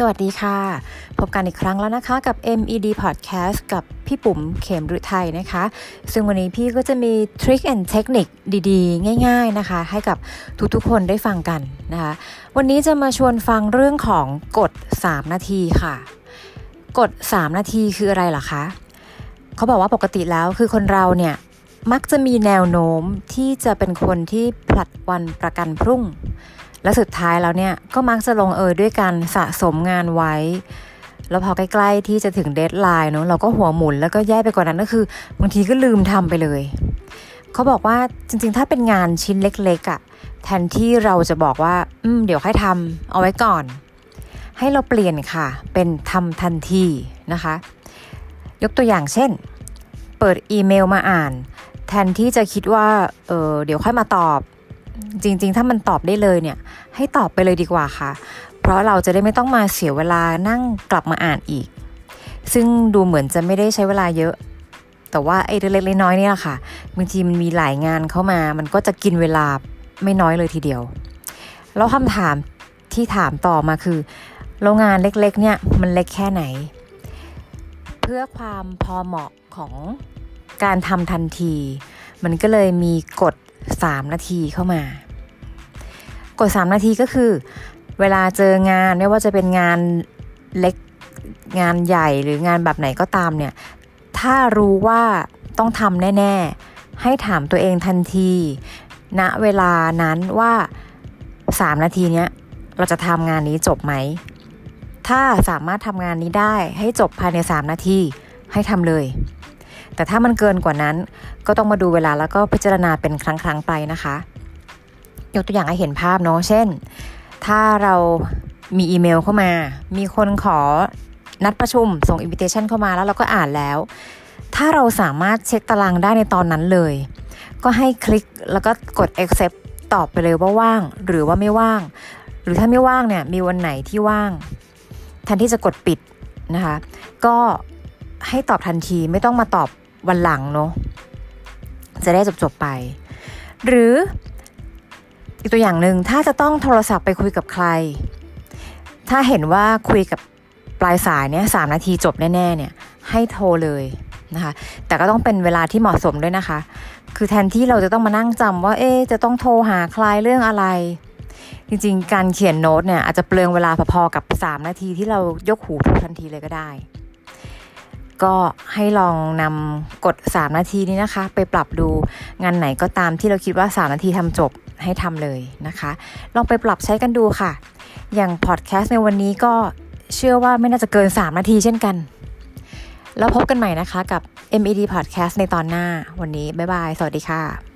สวัสดีค่ะ พบกันอีกครั้งแล้วนะคะกับ MED Podcast กับพี่ปุ๋มเขมรุไทยนะคะ ซึ่งวันนี้พี่ก็จะมีทริคแอนเทคนิคดีๆ ง่ายๆนะคะ ให้กับทุกๆคนได้ฟังกันนะคะ วันนี้จะมาชวนฟังเรื่องของกฎ 3 นาทีค่ะ กฎ 3 นาทีคืออะไรล่ะคะ เขาบอกว่าปกติแล้วคือคนเราเนี่ย มักจะมีแนวโน้มที่จะเป็นคนที่ผลัดวันประกันพรุ่ง และสุดท้ายแล้วเนี่ยก็มักจะลงเอยด้วยการสะสมงานไว้ แล้วพอใกล้ๆที่จะถึงเดทไลน์เนาะเราก็หัวหมุนแล้วก็แย่ไปกว่านั้นก็คือบางทีก็ลืมทำไปเลย เขาบอกว่าจริงๆ ถ้าเป็นงานชิ้นเล็กๆอะ่ะแทนที่เราจะบอกว่า อืม เดี๋ยวค่อยทำเอาไว้ก่อน ให้เราเปลี่ยนค่ะ เป็นทำทันทีนะคะ ยกตัวอย่างเช่น เปิดอีเมลมาอ่าน แทนที่จะคิดว่า เออเดี๋ยวค่อยมาตอบ จริงๆ ถ้ามันตอบได้เลยเนี่ย ให้ตอบไปเลยดีกว่าค่ะ เพราะเราจะได้ไม่ต้องมาเสียเวลานั่งกลับมาอ่านอีก ซึ่งดูเหมือนจะไม่ได้ใช้เวลาเยอะ แต่ว่าไอ้เล็กๆน้อยๆนี่แหละค่ะบางทีมันมีหลายงานเข้ามา มันก็จะกินเวลาไม่น้อยเลยทีเดียว แล้วคำถามที่ถามต่อมาคือโรงงานเล็กๆ เนี่ยมันเล็กแค่ไหน เพื่อความพอเหมาะของการทำทันที มันก็เลยมีกฎ 3 นาทีเข้ามา กด 3 นาทีก็คือ เวลาเจองานไม่ว่าจะเป็นงานเล็กงานใหญ่หรืองานแบบไหนก็ตามเนี่ย ถ้ารู้ว่าต้องทำแน่ ๆ ให้ถามตัวเองทันทีณเวลานั้นว่า 3 นาทีเนี้ยเราจะทำงานนี้จบไหม ถ้าสามารถทำงานนี้ได้ให้จบภายใน 3 นาทีให้ทำเลย แต่ถ้ามันเกินกว่านั้น ก็ต้องมาดูเวลาแล้วก็พิจารณาเป็นครั้งๆไปนะคะ ยกตัวอย่างให้เห็นภาพเนาะเช่น ถ้าเรามีอีเมลเข้ามา มีคนขอนัดประชุม ส่งอินวิเทชันเข้ามาแล้วเราก็อ่านแล้ว ถ้าเราสามารถเช็คตารางได้ในตอนนั้นเลย ก็ให้คลิกแล้วก็กด accept ตอบไปเลยว่าว่าง หรือว่าไม่ว่าง หรือถ้าไม่ว่างเนี่ยมีวันไหนที่ว่างแทนที่จะกดปิดนะคะ ก็ให้ตอบทันทีไม่ต้องมาตอบ วันหลังเนาะจะได้จบๆไป หรืออีกตัวอย่างหนึ่งถ้าจะต้องโทรศัพท์ไปคุยกับใคร ถ้าเห็นว่าคุยกับปลายสายเนี่ยสามนาทีจบแน่ๆเนี่ยให้โทรเลยนะคะแต่ก็ต้องเป็นเวลาที่เหมาะสมด้วยนะคะ คือแทนที่เราจะต้องมานั่งจำว่าเอ๊จะต้องโทรหาใครเรื่องอะไร จริงๆ การเขียนโน้ตเนี่ยอาจจะเปลืองเวลาพอๆกับ 3 นาทีที่เรายกหูโทรทันทีเลยก็ได้ ก็ให้ลองนำกด 3 นาทีนี้นะคะ ไปปรับดูงานไหนก็ตามที่เราคิดว่า 3 นาทีทำจบให้ทำเลยนะคะ ลองไปปรับใช้กันดูค่ะ อย่างพอดแคสต์ในวันนี้ก็เชื่อว่าไม่น่าจะเกิน 3 นาทีเช่นกัน แล้วพบกันใหม่นะคะกับ MED Podcast ในตอนหน้าวันนี้ บ๊ายบาย สวัสดีค่ะ